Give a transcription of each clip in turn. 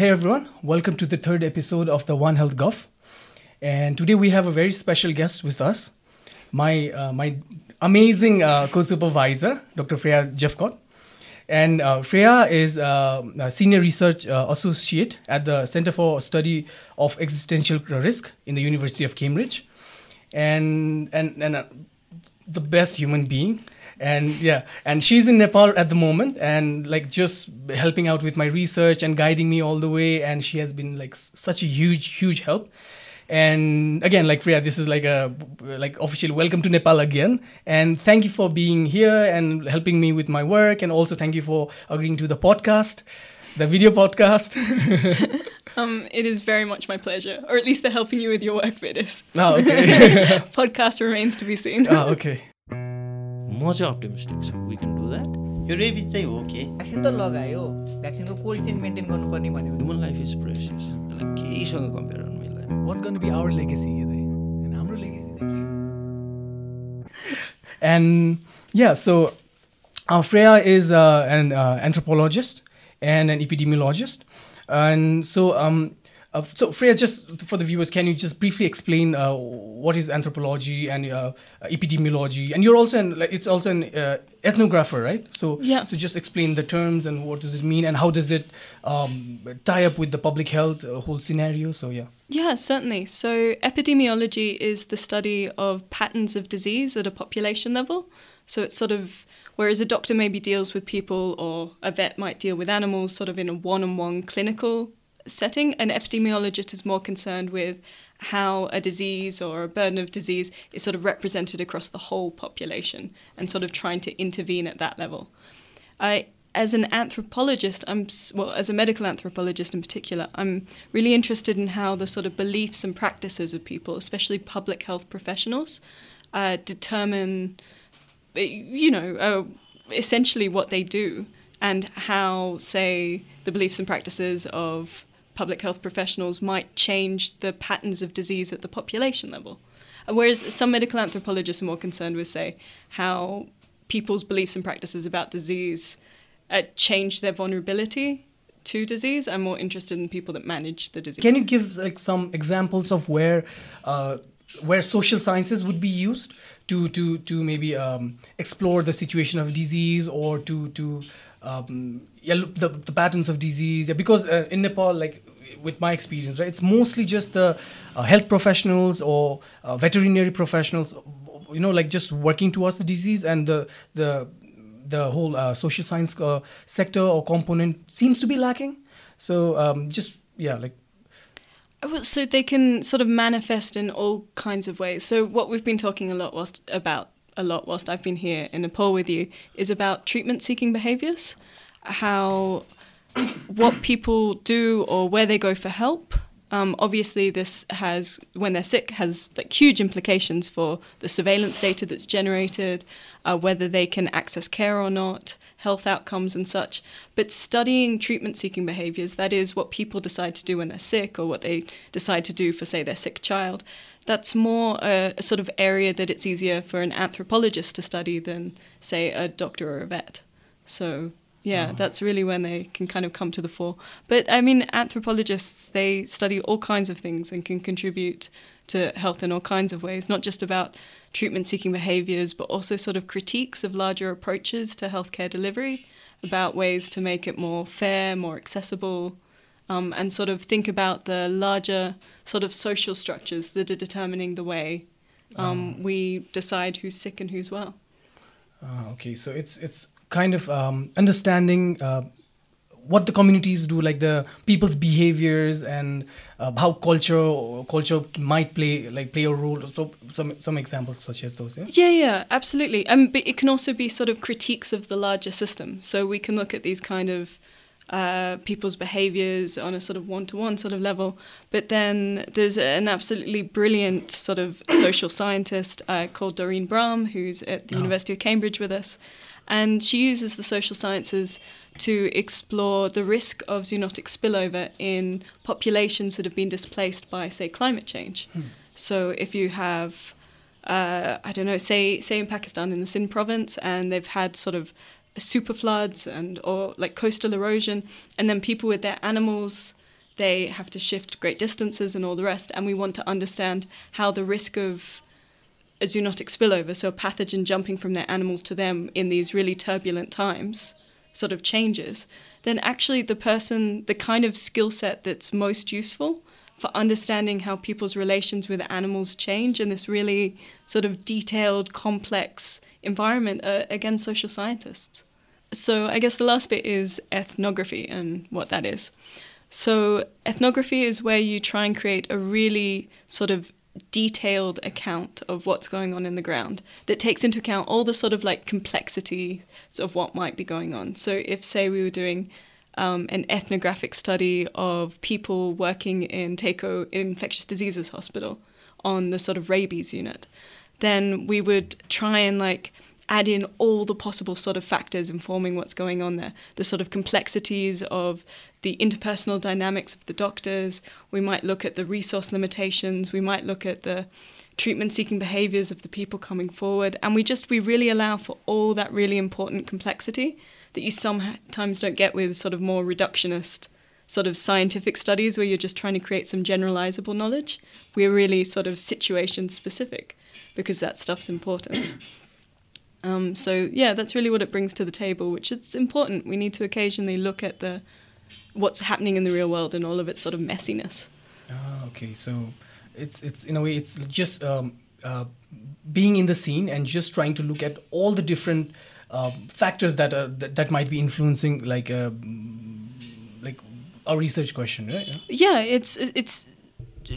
hey everyone, welcome to the third episode of the One Health Guff. And today we have a very special guest with us, my uh, my amazing uh, co-supervisor, Dr. Freya Jephcott. And uh, Freya is uh, a senior research uh, associate at the Center for Study of Existential Risk in the University of Cambridge, and and and uh, the best human being and yeah and she's in nepal at the moment and like just helping out with my research and guiding me all the way. And she has been like s- such a huge huge help. And again like Freya, this is like a like official welcome to nepal again. And thank you for being here and helping me with my work. And also thank you for agreeing to the podcast the video podcast. Um, it is very much my pleasure, or at least the helping you with your work bit is. oh okay. Podcast remains to be seen. oh okay म चाहिँ optimistic छु we can do that यो rabies चाहिँ हो के vaccine त लगायो भ्याक्सिनको cold chain maintain गर्नुपर्ने भन्यो भने ह्युमन लाइफ इज प्रेसियस यसलाई केहीसँग कम्पेयर गर्नु मिल्दैन what's going to be our legacy here and हाम्रो legacy चाहिँ के हो? and yeah so uh, freya is uh, an uh, anthropologist and an epidemiologist and so um uh, so Freya, just for the viewers, can you just briefly explain uh, what is anthropology and uh, epidemiology? And you're also an, like, it's also an uh, ethnographer, right? So Yeah. So just explain the terms and what does it mean and how does it um, tie up with the public health uh, whole scenario? So yeah. Yeah, certainly. So, epidemiology is the study of patterns of disease at a population level. So, it's sort of whereas a doctor maybe deals with people or a vet might deal with animals sort of in a one on one clinical setting, an epidemiologist is more concerned with how a disease or a burden of disease is sort of represented across the whole population and sort of trying to intervene at that level. I, as an anthropologist, I'm well, as a medical anthropologist in particular, I'm really interested in how the sort of beliefs and practices of people, especially public health professionals, uh, determine, you know, uh, essentially what they do and how, say, the beliefs and practices of public health professionals might change the patterns of disease at the population level. Whereas some medical anthropologists are more concerned with, say, how people's beliefs and practices about disease uh, change their vulnerability to disease. I'm more interested in people that manage the disease. Can you give like some examples of where uh, where social sciences would be used to to to maybe um, explore the situation of disease or to to um, yeah, the, the patterns of disease? Yeah, because uh, in Nepal, like with my experience, right, it's mostly just the uh, health professionals or uh, veterinary professionals, you know, like just working towards the disease and the the the whole uh, social science uh, sector or component seems to be lacking. So um, just yeah, like Well, So they can sort of manifest in all kinds of ways. So what we've been talking a lot whilst about a lot whilst I've been here in Nepal with you is about treatment seeking behaviors, how what people do or where they go for help. Um, obviously, this has when they're sick has like huge implications for the surveillance data that's generated, uh, whether they can access care or not, health outcomes and such. But studying treatment seeking behaviors, that is what people decide to do when they're sick or what they decide to do for, say, their sick child, that's more a, a sort of area that it's easier for an anthropologist to study than, say, a doctor or a vet. So, yeah, that's really when they can kind of come to the fore. But I mean, anthropologists, they study all kinds of things and can contribute to health in all kinds of ways, not just about treatment seeking behaviors, but also sort of critiques of larger approaches to healthcare delivery, about ways to make it more fair, more accessible, um, and sort of think about the larger sort of social structures that are determining the way um, we decide who's sick and who's well. Ah, okay, so it's it's kind of um, understanding uh, what the communities do, like the people's behaviors and uh, how culture culture might play like play a role. So some some examples such as those. Yeah. Yeah, yeah, absolutely. Um, but it can also be sort of critiques of the larger system. So we can look at these kind of uh, people's behaviors on a sort of one to one sort of level. But then there's an absolutely brilliant sort of social scientist uh, called Doreen Brahm, who's at the Oh. University of Cambridge with us. And she uses the social sciences to explore the risk of zoonotic spillover in populations that have been displaced by, say, climate change. So if you have uh, I don't know, say say in Pakistan in the Sindh province, and they've had sort of super floods and or like coastal erosion, and then people with their animals they have to shift great distances and all the rest. And we want to understand how the risk of a zoonotic spillover, so a pathogen jumping from their animals to them in these really turbulent times, sort of changes, then actually the person, the kind of skill set that's most useful for understanding how people's relations with animals change in this really sort of detailed, complex environment are, again, social scientists. So I guess the last bit is ethnography and what that is. So ethnography is where you try and create a really sort of detailed account of what's going on in the ground that takes into account all the sort of like complexities of what might be going on. So if say we were doing um, an ethnographic study of people working in Teku Infectious Diseases Hospital on the sort of rabies unit, then we would try and like add in all the possible sort of factors informing what's going on there. The sort of complexities of the interpersonal dynamics of the doctors. We might look at the resource limitations. We might look at the treatment seeking behaviors of the people coming forward. And we just, we really allow for all that really important complexity that you sometimes don't get with sort of more reductionist sort of scientific studies where you're just trying to create some generalizable knowledge. We're really sort of situation specific because that stuff's important. Um, so yeah, that's really what it brings to the table, which is important. We need to occasionally look at the what's happening in the real world and all of its sort of messiness. Ah, okay. So it's it's in a way it's just um, uh, being in the scene and just trying to look at all the different uh, factors that are that, that might be influencing like uh, like a research question, right? Yeah. yeah, it's it's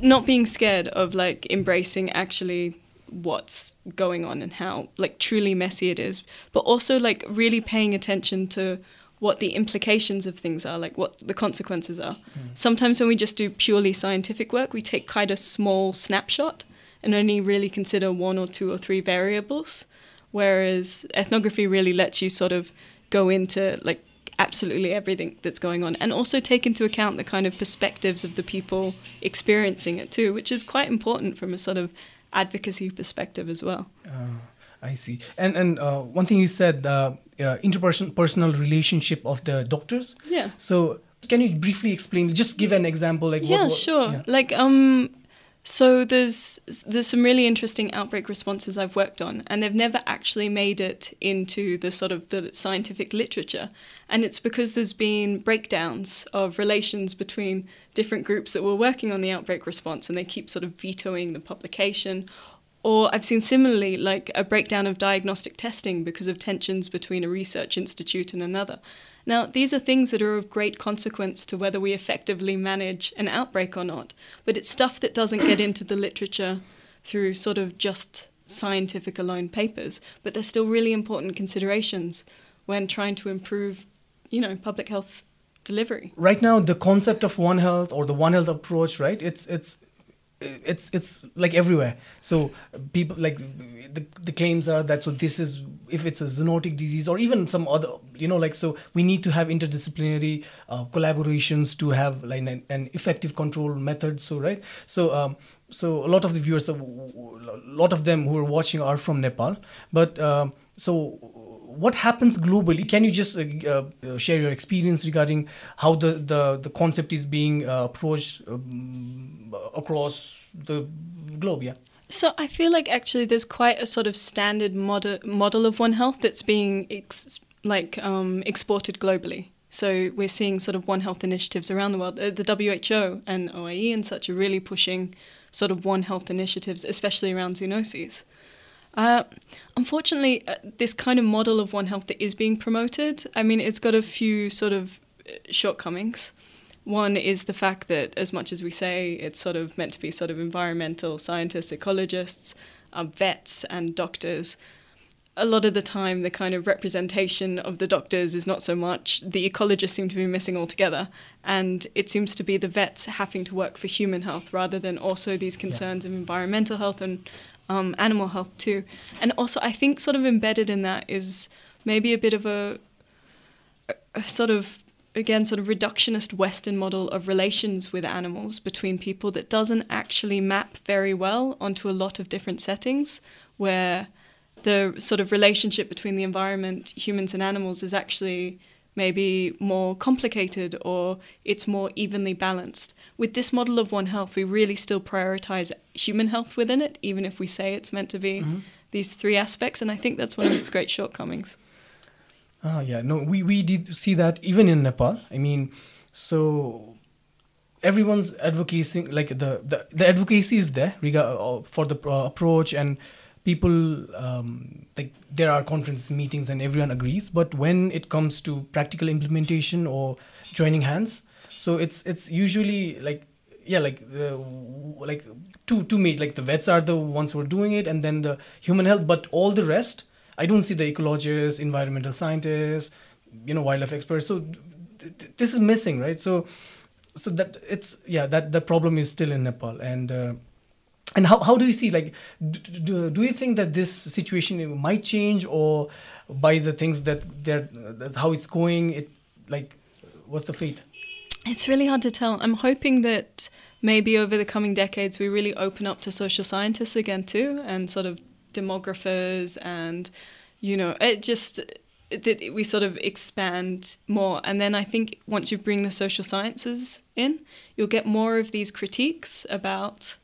not being scared of like embracing actually what's going on and how like truly messy it is, but also like really paying attention to what the implications of things are, like what the consequences are. Mm. Sometimes when we just do purely scientific work, we take quite a small snapshot and only really consider one or two or three variables, whereas ethnography really lets you sort of go into like absolutely everything that's going on and also take into account the kind of perspectives of the people experiencing it too, which is quite important from a sort of advocacy perspective as well. Uh, I see. And and uh, one thing you said, the uh, interpersonal relationship of the doctors. Yeah. So can you briefly explain? Just give an example, like yeah, what, what, sure. Yeah. Like um, so there's there's some really interesting outbreak responses I've worked on, and they've never actually made it into the sort of the scientific literature, and it's because there's been breakdowns of relations between different groups that were working on the outbreak response, and they keep sort of vetoing the publication. Or I've seen similarly like a breakdown of diagnostic testing because of tensions between a research institute and another. Now, these are things that are of great consequence to whether we effectively manage an outbreak or not, but it's stuff that doesn't get into the literature through sort of just scientific alone papers, but they're still really important considerations when trying to improve, you know, public health delivery. Right now, the concept of One Health or the One Health approach, right? It's it's it's it's like everywhere. So people like the, the claims are that so this is if it's a zoonotic disease or even some other you know like so we need to have interdisciplinary uh, collaborations to have like an, an, effective control method so right? So um, so a lot of the viewers a lot of them who are watching are from nepal. But um, so what happens globally? Can you just uh, uh, share your experience regarding how the, the, the concept is being uh, approached um, across the globe? Yeah. So I feel like actually there's quite a sort of standard model model of One Health that's being ex- like um, exported globally. So we're seeing sort of One Health initiatives around the world. Uh, the WHO and OIE and such are really pushing sort of One Health initiatives, especially around zoonoses. Uh, unfortunately, uh, this kind of model of One Health that is being promoted, I mean, it's got a few sort of uh, shortcomings. One is the fact that, as much as we say it's sort of meant to be sort of environmental scientists, ecologists, uh, vets, and doctors, a lot of the time the kind of representation of the doctors is not so much. The ecologists seem to be missing altogether, and it seems to be the vets having to work for human health rather than also these concerns yeah. of environmental health and um, animal health too. And also, I think sort of embedded in that is maybe a bit of a, a sort of again sort of reductionist western model of relations with animals between people that doesn't actually map very well onto a lot of different settings where the sort of relationship between the environment humans and animals is actually maybe more complicated or it's more evenly balanced. With this model of One Health, we really still prioritize human health within it, even if we say it's meant to be these three aspects. And I think that's one of its great shortcomings. Ah, yeah, no, we, we did see that even in Nepal. I mean, so everyone's advocating, like the, the, the advocacy is there uh, for the uh, approach, and people, um, like, there are conference meetings and everyone agrees. But when it comes to practical implementation or joining hands, so it's it's usually like yeah like the like two two major like the vets are the ones who are doing it and then the human health but all the rest i don't see the ecologists environmental scientists you know wildlife experts. So th- th- this is missing right? So so that it's yeah that the problem is still in nepal. And uh, and how, how do you see like do, do you think that this situation might change or by the things that they're that's how it's going it like what's the fate It's really hard to tell. I'm hoping that maybe over the coming decades we really open up to social scientists again too, and sort of demographers, and you know, it just that we sort of expand more. And then I think once you bring the social sciences in, you'll get more of these critiques about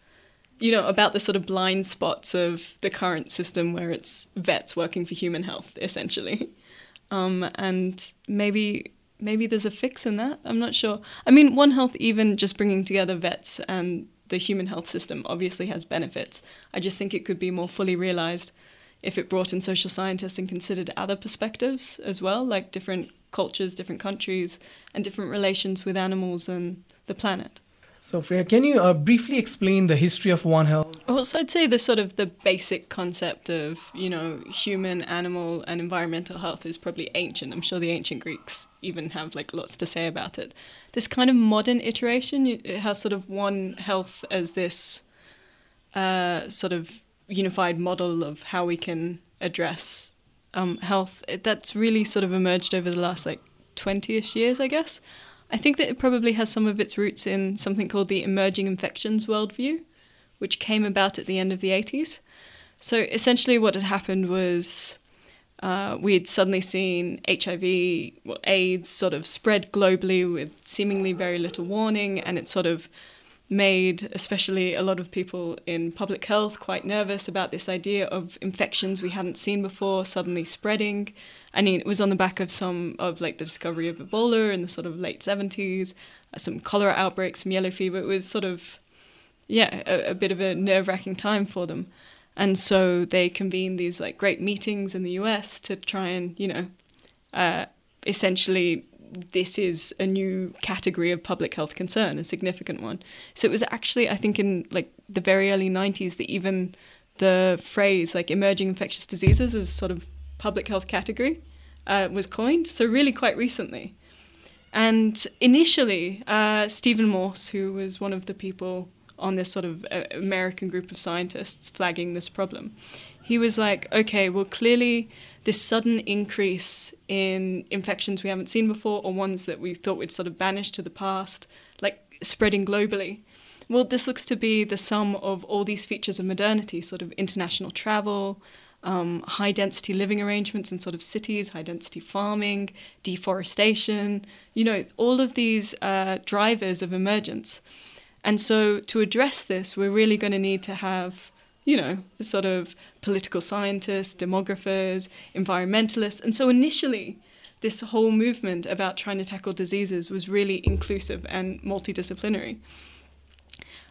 you know, about the sort of blind spots of the current system where it's vets working for human health, essentially. Um, and maybe maybe there's a fix in that. I'm not sure. I mean, One Health, even just bringing together vets and the human health system, obviously has benefits. I just think it could be more fully realized if it brought in social scientists and considered other perspectives as well, like different cultures, different countries, and different relations with animals and the planet. So, Freya, can you uh, briefly explain the history of One Health? Well, so I'd say the sort of the basic concept of you know human, animal, and environmental health is probably ancient. I'm sure the ancient Greeks even have like lots to say about it. This kind of modern iteration, it has sort of One Health as this uh, sort of unified model of how we can address um, health. That's really sort of emerged over the last like 20ish years, I guess. I think that it probably has some of its roots in something called the emerging infections worldview, which came about at the end of the 80s. So essentially, what had happened was uh, we had suddenly seen HIV, well, AIDS, sort of spread globally with seemingly very little warning, and it sort of made, especially a lot of people in public health, quite nervous about this idea of infections we hadn't seen before suddenly spreading. I mean, it was on the back of some of like the discovery of Ebola in the sort of late 70s, uh, some cholera outbreaks, some yellow fever. It was sort of, yeah, a, a bit of a nerve wracking time for them. And so they convened these like great meetings in the US to try and, you know, uh, essentially this is a new category of public health concern, a significant one. So it was actually, I think, in like the very early 90s that even the phrase like emerging infectious diseases is sort of public health category uh, was coined. So really quite recently. And initially, uh, Stephen Morse, who was one of the people on this sort of uh, American group of scientists flagging this problem, he was like, okay, well, clearly this sudden increase in infections we haven't seen before or ones that we thought we'd sort of banished to the past, like spreading globally. Well, this looks to be the sum of all these features of modernity, sort of international travel, um, high density living arrangements in sort of cities, high density farming, deforestation, you know, all of these uh, drivers of emergence. And so to address this, we're really going to need to have, you know, sort of political scientists, demographers, environmentalists. And so initially, this whole movement about trying to tackle diseases was really inclusive and multidisciplinary.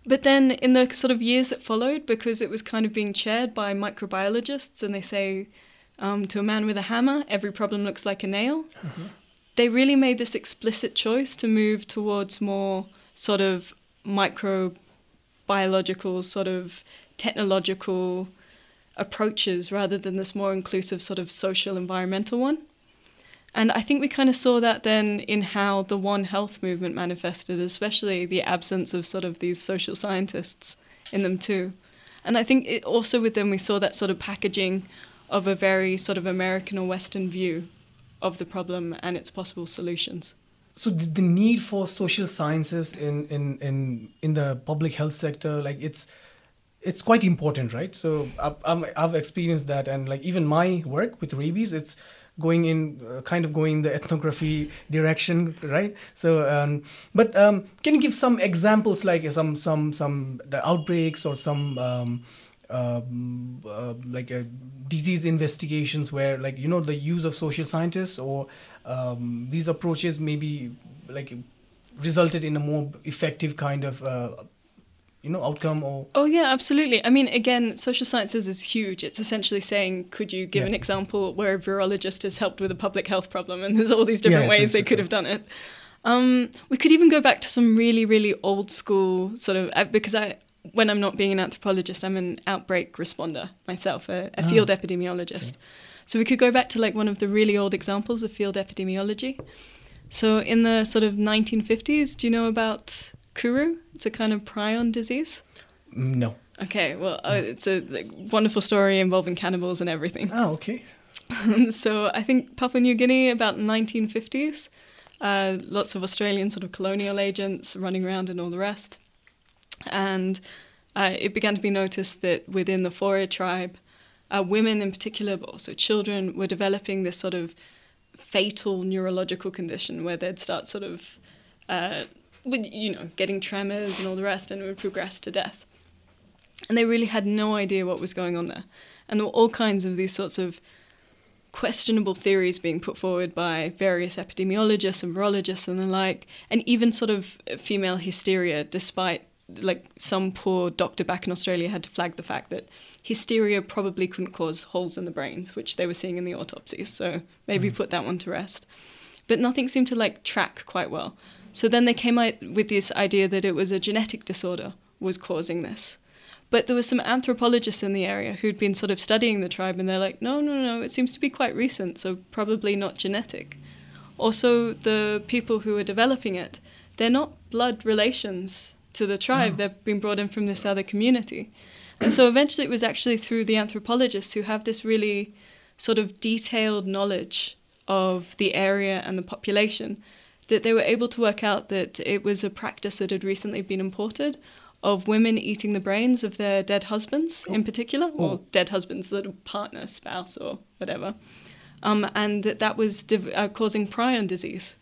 But then, in the sort of years that followed, because it was kind of being chaired by microbiologists, and they say um, to a man with a hammer, every problem looks like a nail, they really made this explicit choice to move towards more sort of microbiological, sort of technological approaches rather than this more inclusive, sort of social environmental one. And I think we kind of saw that then in how the One Health movement manifested, especially the absence of sort of these social scientists in them too. And I think it also with them we saw that sort of packaging of a very sort of American or Western view of the problem and its possible solutions. So the, the need for social sciences in, in, in, in the public health sector, like it's it's quite important, right? So I've, I've experienced that, and like even my work with rabies, it's going in, uh, kind of going the ethnography direction, right? So, um, but um, can you give some examples, like some some some the outbreaks or some um, um, uh, like uh, disease investigations where, like you know, the use of social scientists or um, these approaches maybe like resulted in a more effective kind of uh, you know outcome or Oh yeah, absolutely. I mean, again, social sciences is huge. It's essentially saying, could you give Yeah. an example where a virologist has helped with a public health problem? And there's all these different Yeah, ways they could have done it. Um, we could even go back to some really, really old school sort of uh, because I, when I'm not being an anthropologist, I'm an outbreak responder myself, a, a Ah, field epidemiologist. So we could go back to like one of the really old examples of field epidemiology. So in the sort of 1950s, do you know about Kuru? It's a kind of prion disease. Mm, no Okay, well, uh, it's a like, wonderful story involving cannibals and everything. oh okay so I think Papua New Guinea about 1950s, uh, lots of Australian sort of colonial agents running around and all the rest, and uh, it began to be noticed that within the Fore tribe, uh, women in particular, but also children, were developing this sort of fatal neurological condition where they'd start sort of, uh, with, you know, getting tremors and all the rest, and it would progress to death. And they really had no idea what was going on there. And there were all kinds of these sorts of questionable theories being put forward by various epidemiologists and virologists and the like, and even sort of female hysteria, despite like some poor doctor back in Australia had to flag the fact that hysteria probably couldn't cause holes in the brains, which they were seeing in the autopsies. So maybe mm. put that one to rest. But nothing seemed to like track quite well. So then they came out with this idea that it was a genetic disorder was causing this. But there were some anthropologists in the area who'd been sort of studying the tribe, and they're like, no, no, no, it seems to be quite recent, so probably not genetic. Also, the people who are developing it, they're not blood relations to the tribe, mm. they've been brought in from this other community. And so eventually it was actually through the anthropologists who have this really sort of detailed knowledge of the area and the population that they were able to work out that it was a practice that had recently been imported of women eating the brains of their dead husbands in particular, or Oh. dead husbands, that are partner, spouse, or whatever. Um, and that that was div- uh, causing prion disease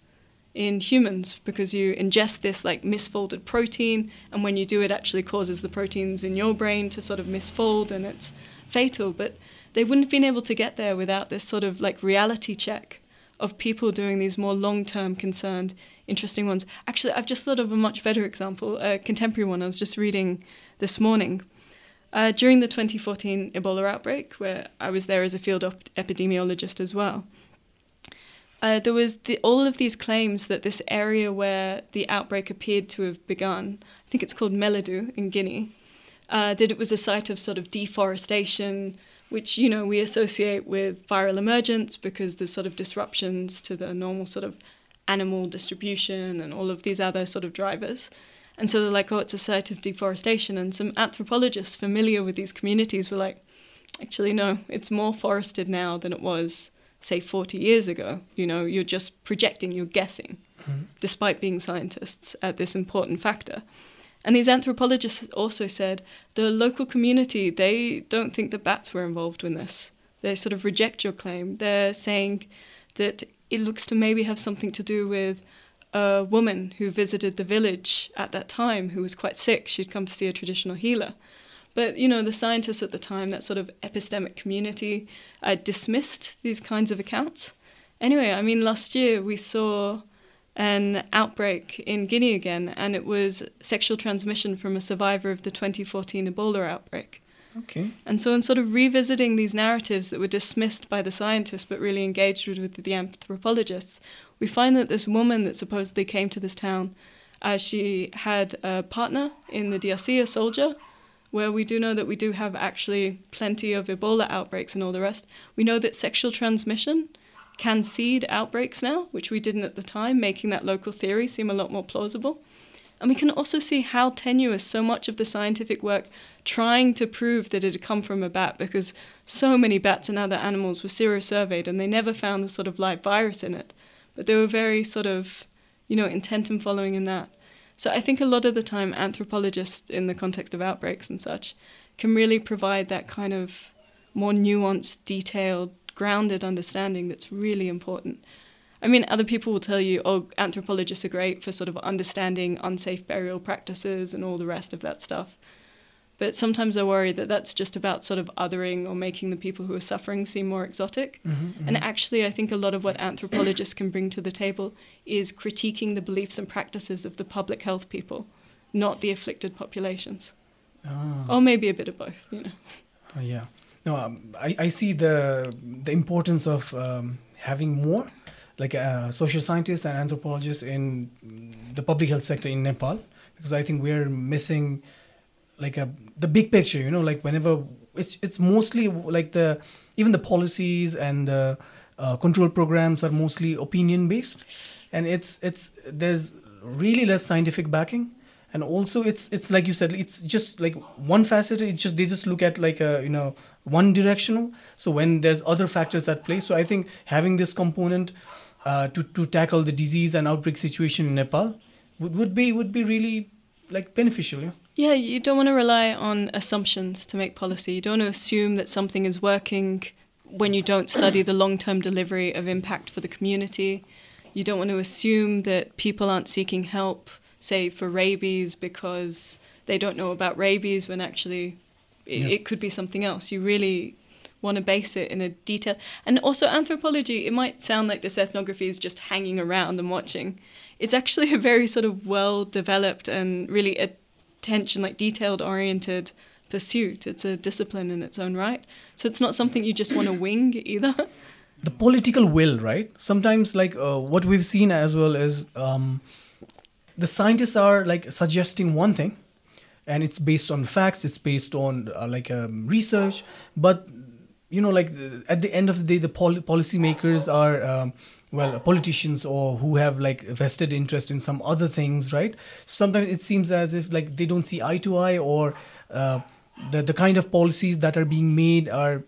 in humans because you ingest this like misfolded protein, and when you do, it actually causes the proteins in your brain to sort of misfold, and it's fatal. But they wouldn't have been able to get there without this sort of like reality check of people doing these more long-term concerned interesting ones. Actually i've just thought of a much better example a contemporary one i was just reading this morning. Uh, during the 2014 ebola outbreak where i was there as a field op- epidemiologist as well uh, there was the, all of these claims that this area where the outbreak appeared to have begun i think it's called Meliandou in guinea uh, that it was a site of sort of deforestation which you know we associate with viral emergence because there's sort of disruptions to the normal sort of animal distribution and all of these other sort of drivers. And so they're like, oh, it's a site of deforestation. And some anthropologists familiar with these communities were like, actually, no, it's more forested now than it was, say, 40 years ago. You know, you're just projecting, you're guessing, mm-hmm. despite being scientists at this important factor. And these anthropologists also said the local community, they don't think the bats were involved in this. They sort of reject your claim. They're saying that it looks to maybe have something to do with a woman who visited the village at that time who was quite sick. She'd come to see a traditional healer. But, you know, the scientists at the time, that sort of epistemic community, uh, dismissed these kinds of accounts. Anyway, I mean, last year we saw an outbreak in Guinea again, and it was sexual transmission from a survivor of the 2014 Ebola outbreak. okay And so, in sort of revisiting these narratives that were dismissed by the scientists but really engaged with, with the anthropologists, we find that this woman that supposedly came to this town, uh, she had a partner in the DRC, a soldier, where we do know that we do have actually plenty of Ebola outbreaks and all the rest. We know that sexual transmission can seed outbreaks now, which we didn't at the time, making that local theory seem a lot more plausible. And we can also see how tenuous so much of the scientific work trying to prove that it had come from a bat, because so many bats and other animals were serosurveyed and they never found the sort of live virus in it. But they were very sort of, you know, intent and following in that. So I think a lot of the time anthropologists, in the context of outbreaks and such, can really provide that kind of more nuanced, detailed grounded understanding that's really important. I mean, other people will tell you, oh, anthropologists are great for sort of understanding unsafe burial practices and all the rest of that stuff. But sometimes I worry that that's just about sort of othering or making the people who are suffering seem more exotic. Mm-hmm, And actually, I think a lot of what anthropologists can bring to the table is critiquing the beliefs and practices of the public health people, not the afflicted populations. Ah. Or maybe a bit of both, you know. Uh, yeah. No, um, I, I see the the importance of um, having more like uh, social scientists and anthropologists in the public health sector in Nepal because I think we're missing like a the big picture. You know, like whenever it's it's mostly like the even the policies and the uh, control programs are mostly opinion based, and it's it's there's really less scientific backing and also it's it's like you said it's just like one facet it's just they just look at like a you know one directional so when there's other factors at play so i think having this component uh, to to tackle the disease and outbreak situation in nepal would, would be would be really like beneficial yeah Yeah, you don't want to rely on assumptions to make policy. You don't want to assume that something is working when you don't study the long term delivery of impact for the community. You don't want to assume that people aren't seeking help, say, for rabies because they don't know about rabies when actually it, Yeah. it could be something else. You really want to base it in a detail. And also, anthropology, it might sound like this ethnography is just hanging around and watching. It's actually a very sort of well developed and really attention, like detailed oriented pursuit. It's a discipline in its own right. So it's not something you just want to wing either. the political will, right? Sometimes, like uh, what we've seen as well is um, the scientists are like suggesting one thing, and it's based on facts. It's based on uh, like um, research, but you know, like the- at the end of the day, the pol- policymakers are. Um, well, politicians or who have like vested interest in some other things, right? Sometimes it seems as if like they don't see eye to eye, or uh, the the kind of policies that are being made are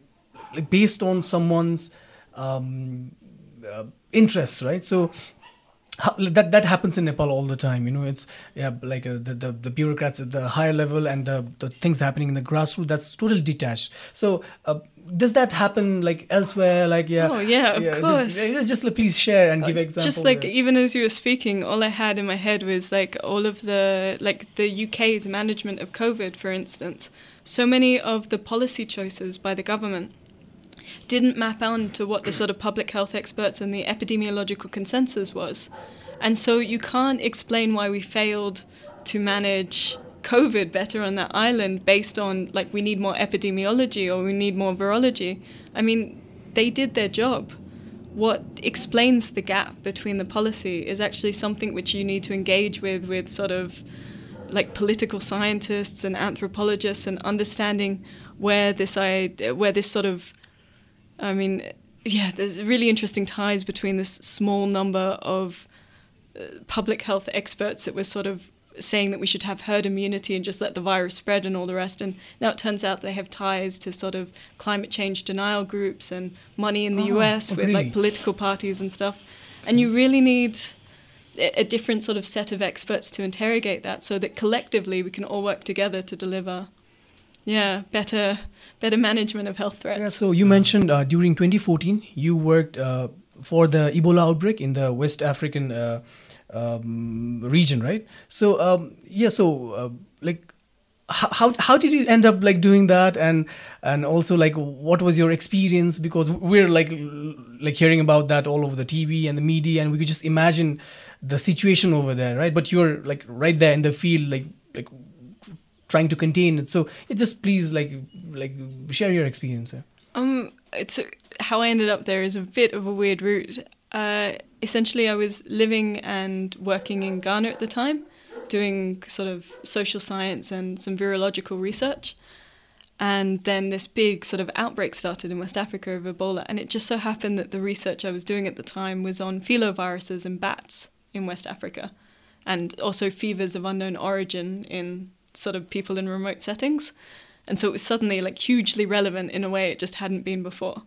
based on someone's um, uh, interests, right? So how, that that happens in Nepal all the time. You know, it's yeah, like uh, the, the the bureaucrats at the higher level and the the things happening in the grassroots. That's totally detached. So. Uh, does that happen like elsewhere? Like yeah, Oh, yeah, of just- course. yeah, Just, like, please share and give examples. Just like there. even as you were speaking, all I had in my head was like all of the like the UK's management of COVID, for instance. So many of the policy choices by the government didn't map on to what the sort of public health experts and the epidemiological consensus was. And so you can't explain why we failed to manage COVID better on that island based on like we need more epidemiology or we need more virology. I mean, they did their job. What explains the gap between the policy is actually something which you need to engage with with sort of like political scientists and anthropologists and understanding where this I where this sort of I mean yeah there's really interesting ties between this small number of uh, public health experts that were sort of saying that we should have herd immunity and just let the virus spread and all the rest and now it turns out they have ties to sort of climate change denial groups and money in the Oh, US oh, with really? like political parties and stuff and you really need a different sort of set of experts to interrogate that so that collectively we can all work together to deliver yeah better better management of health threats. Yeah, so you mentioned uh, during 2014 you worked uh, for the Ebola outbreak in the West African uh, um, region, right? So um, yeah, so uh, like how, how how did you end up like doing that? And and also like what was your experience? Because we're like like hearing about that all over the TV and the media and we could just imagine the situation over there right? But you're like right there in the field like like trying to contain it so it just please like like share your experience there. Um, it's how I ended up there is a bit of a weird route. Uh, essentially, I was living and working in Ghana at the time, doing sort of social science and some virological research. And then this big sort of outbreak started in West Africa of Ebola, and it just so happened that the research I was doing at the time was on filoviruses in bats in West Africa, and also fevers of unknown origin in sort of people in remote settings. And so it was suddenly like hugely relevant in a way it just hadn't been before.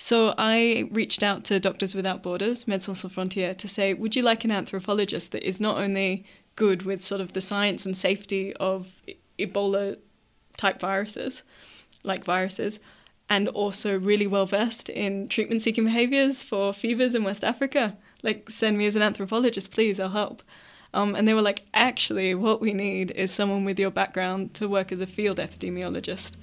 So I reached out to Doctors Without Borders, Médecins Sans Frontières, to say, would you like an anthropologist that is not only good with sort of the science and safety of Ebola type viruses, like viruses, and also really well versed in treatment seeking behaviors for fevers in West Africa. Like, send me as an anthropologist, please, I'll help. Um, and they were like, actually, what we need is someone with your background to work as a field epidemiologist.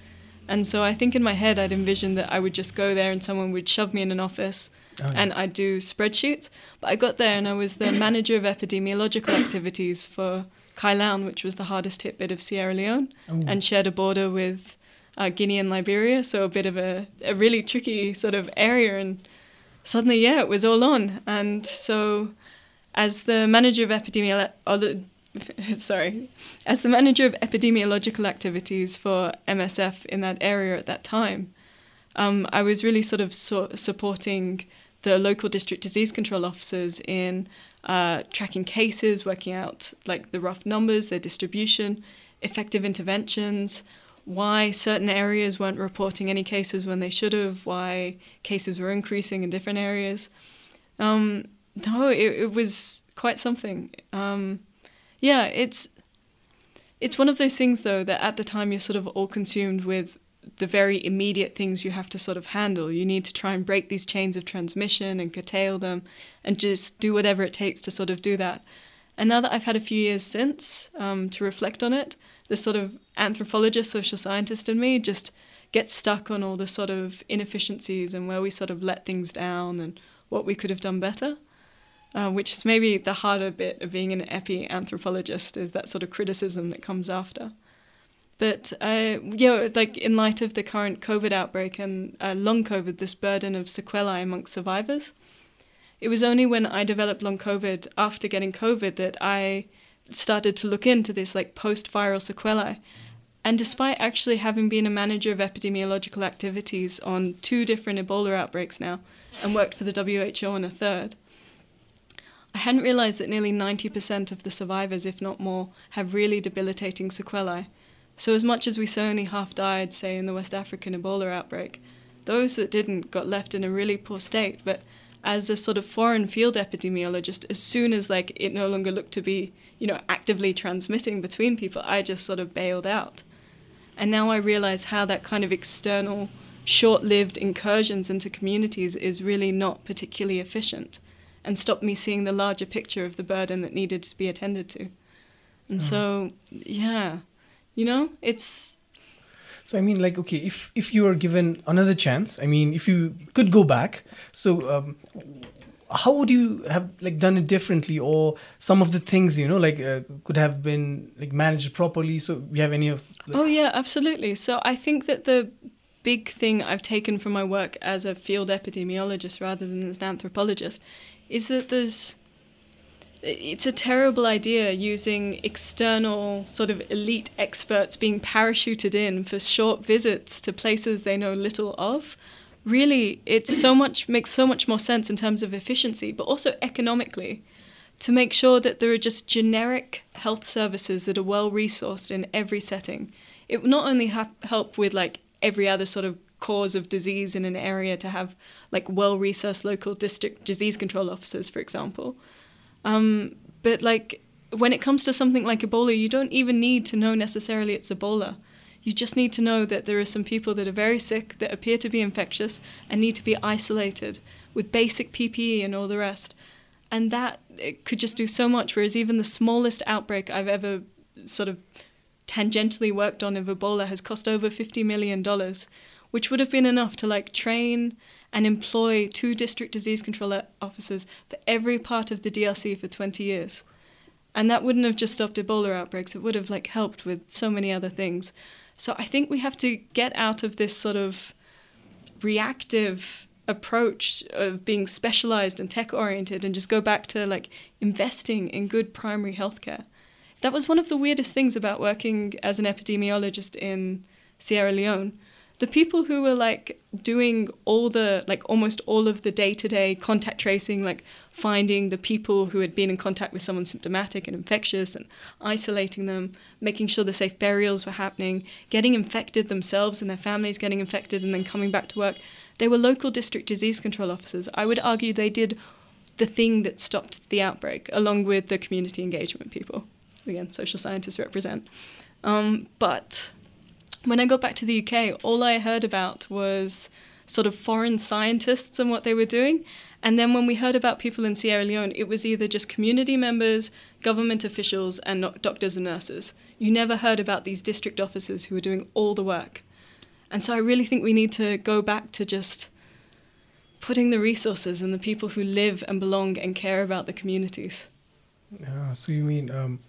And so I think in my head, I'd envisioned that I would just go there and someone would shove me in an office Oh, yeah. and I'd do spreadsheets. But I got there and I was the manager of epidemiological activities for Kailahun, which was the hardest hit bit of Sierra Leone, Oh. and shared a border with uh, Guinea and Liberia. So a bit of a, a really tricky sort of area. And suddenly, yeah, it was all on. And so as the manager of epidemiology, sorry, as the manager of epidemiological activities for MSF in that area at that time, um, I was really sort of so- supporting the local district disease control officers in uh, tracking cases, working out like the rough numbers, their distribution, effective interventions, why certain areas weren't reporting any cases when they should have, why cases were increasing in different areas. Um, no, it, it was quite something. Um, yeah, it's it's one of those things though that at the time you're sort of all consumed with the very immediate things you have to sort of handle. You need to try and break these chains of transmission and curtail them and just do whatever it takes to sort of do that. And now that I've had a few years since um, to reflect on it, the sort of anthropologist, social scientist in me just gets stuck on all the sort of inefficiencies and where we sort of let things down and what we could have done better. Uh, which is maybe the harder bit of being an epi anthropologist, is that sort of criticism that comes after. But uh, yeah, like in light of the current COVID outbreak and uh, long COVID, this burden of sequelae amongst survivors, it was only when I developed long COVID after getting COVID that I started to look into this like post-viral sequelae. And despite actually having been a manager of epidemiological activities on two different Ebola outbreaks now, and worked for the WHO on a third, I hadn't realized that nearly 90% of the survivors, if not more, have really debilitating sequelae. So, as much as we say only half died, say, in the West African Ebola outbreak, those that didn't got left in a really poor state. But as a sort of foreign field epidemiologist, as soon as like it no longer looked to be, you know, actively transmitting between people, I just sort of bailed out. And now I realize how that kind of external, short lived incursions into communities is really not particularly efficient and stopped me seeing the larger picture of the burden that needed to be attended to. And so, yeah, you know, it's So I mean, like, okay, if if you are given another chance, I mean, if you could go back, so um, how would you have like done it differently, or some of the things you know, like, uh, could have been like managed properly? So you have any of? Like, Oh, yeah, absolutely. So I think that the big thing I've taken from my work as a field epidemiologist rather than as an anthropologist is that there's. It's a terrible idea using external, sort of elite experts being parachuted in for short visits to places they know little of. Really, it's so much makes so much more sense in terms of efficiency, but also economically to make sure that there are just generic health services that are well resourced in every setting. It will not only ha- help with like every other sort of cause of disease in an area to have like well resourced local district disease control officers, for example. Um, but like when it comes to something like Ebola, you don't even need to know necessarily it's Ebola. You just need to know that there are some people that are very sick, that appear to be infectious, and need to be isolated with basic PPE and all the rest. And that could just do so much. Whereas even the smallest outbreak I've ever sort of tangentially worked on of Ebola has cost over $50 million, which would have been enough to like train and employ two district disease control officers for every part of the DRC for 20 years. And that wouldn't have just stopped Ebola outbreaks, it would have like helped with so many other things. So I think we have to get out of this sort of reactive approach of being specialized and tech oriented and just go back to like investing in good primary healthcare. That was one of the weirdest things about working as an epidemiologist in Sierra Leone. The people who were like doing all the like almost all of the day-to-day contact tracing like finding the people who had been in contact with someone symptomatic and infectious and isolating them, making sure the safe burials were happening, getting infected themselves and their families getting infected and then coming back to work. They were local district disease control officers. I would argue they did the thing that stopped the outbreak, along with the community engagement people. Again, social scientists represent. Um, but when I got back to the UK, all I heard about was sort of foreign scientists and what they were doing. And then when we heard about people in Sierra Leone, it was either just community members, government officials, and doctors and nurses. You never heard about these district officers who were doing all the work. And so I really think we need to go back to just putting the resources and the people who live and belong and care about the communities. Yeah, so you mean um,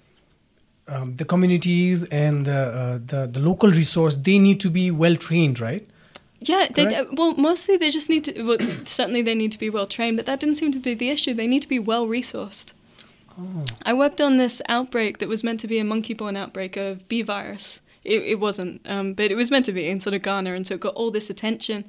um, the communities and the, uh, the the local resource they need to be well trained, right? Yeah, they, uh, well, mostly they just need to. Well, certainly they need to be well trained, but that didn't seem to be the issue. They need to be well resourced. I worked on this outbreak that was meant to be a monkey-borne outbreak of B virus. It, it wasn't, um, but it was meant to be in sort of Ghana, and so it got all this attention.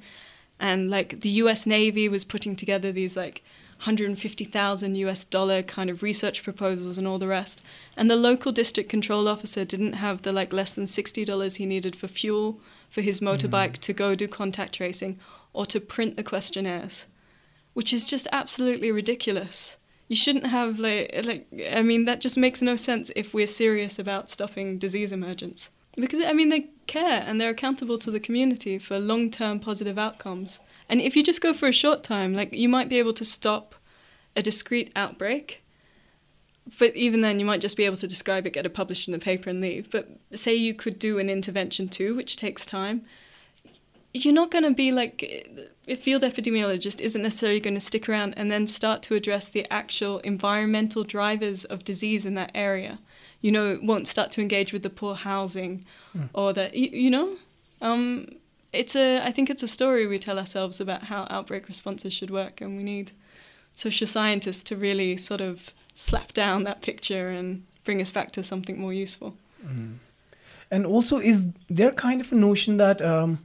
And like the U.S. Navy was putting together these like 150,000 US dollar kind of research proposals and all the rest. And the local district control officer didn't have the like less than $60 he needed for fuel for his motorbike mm. to go do contact tracing or to print the questionnaires, which is just absolutely ridiculous. You shouldn't have like like I mean that just makes no sense if we're serious about stopping disease emergence. Because I mean they care and they're accountable to the community for long-term positive outcomes. And if you just go for a short time, like you might be able to stop a discrete outbreak, but even then you might just be able to describe it, get it published in a paper and leave. But say you could do an intervention too, which takes time, you're not going to be like a field epidemiologist isn't necessarily going to stick around and then start to address the actual environmental drivers of disease in that area. You know, won't start to engage with the poor housing or that you, you know. Um, it's a. I think it's a story we tell ourselves about how outbreak responses should work, and we need social scientists to really sort of slap down that picture and bring us back to something more useful. And also, is there kind of a notion that um,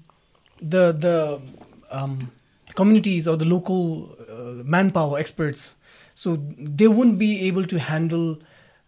the the um, communities or the local uh, manpower experts, so they wouldn't be able to handle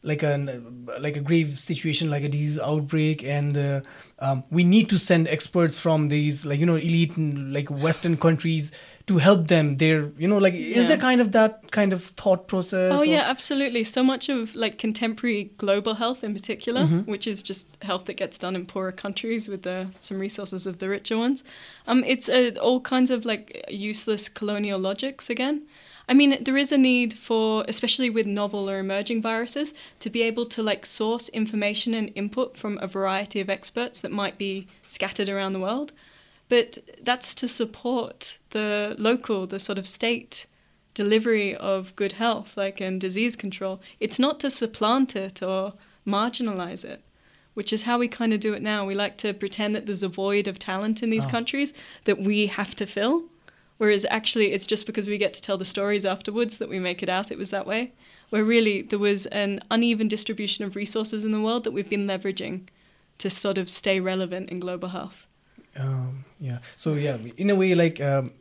like an like a grave situation like a disease outbreak, and uh, um, we need to send experts from these like you know elite like Western countries to help them. There, you know, like is Yeah. there kind of that kind of thought process? Oh or- yeah, absolutely. So much of like contemporary global health in particular, which is just health that gets done in poorer countries with the, some resources of the richer ones. Um, it's uh, all kinds of like useless colonial logics again. I mean, there is a need for, especially with novel or emerging viruses, to be able to like source information and input from a variety of experts that might be scattered around the world. But that's to support the local, the sort of state delivery of good health, like in disease control. It's not to supplant it or marginalize it, which is how we kind of do it now. We like to pretend that there's a void of talent in these Oh. countries that we have to fill, whereas actually it's just because we get to tell the stories afterwards that we make it out it was that way. Where really there was an uneven distribution of resources in the world that we've been leveraging to sort of stay relevant in global health. Um, yeah. So yeah, in a way, like um,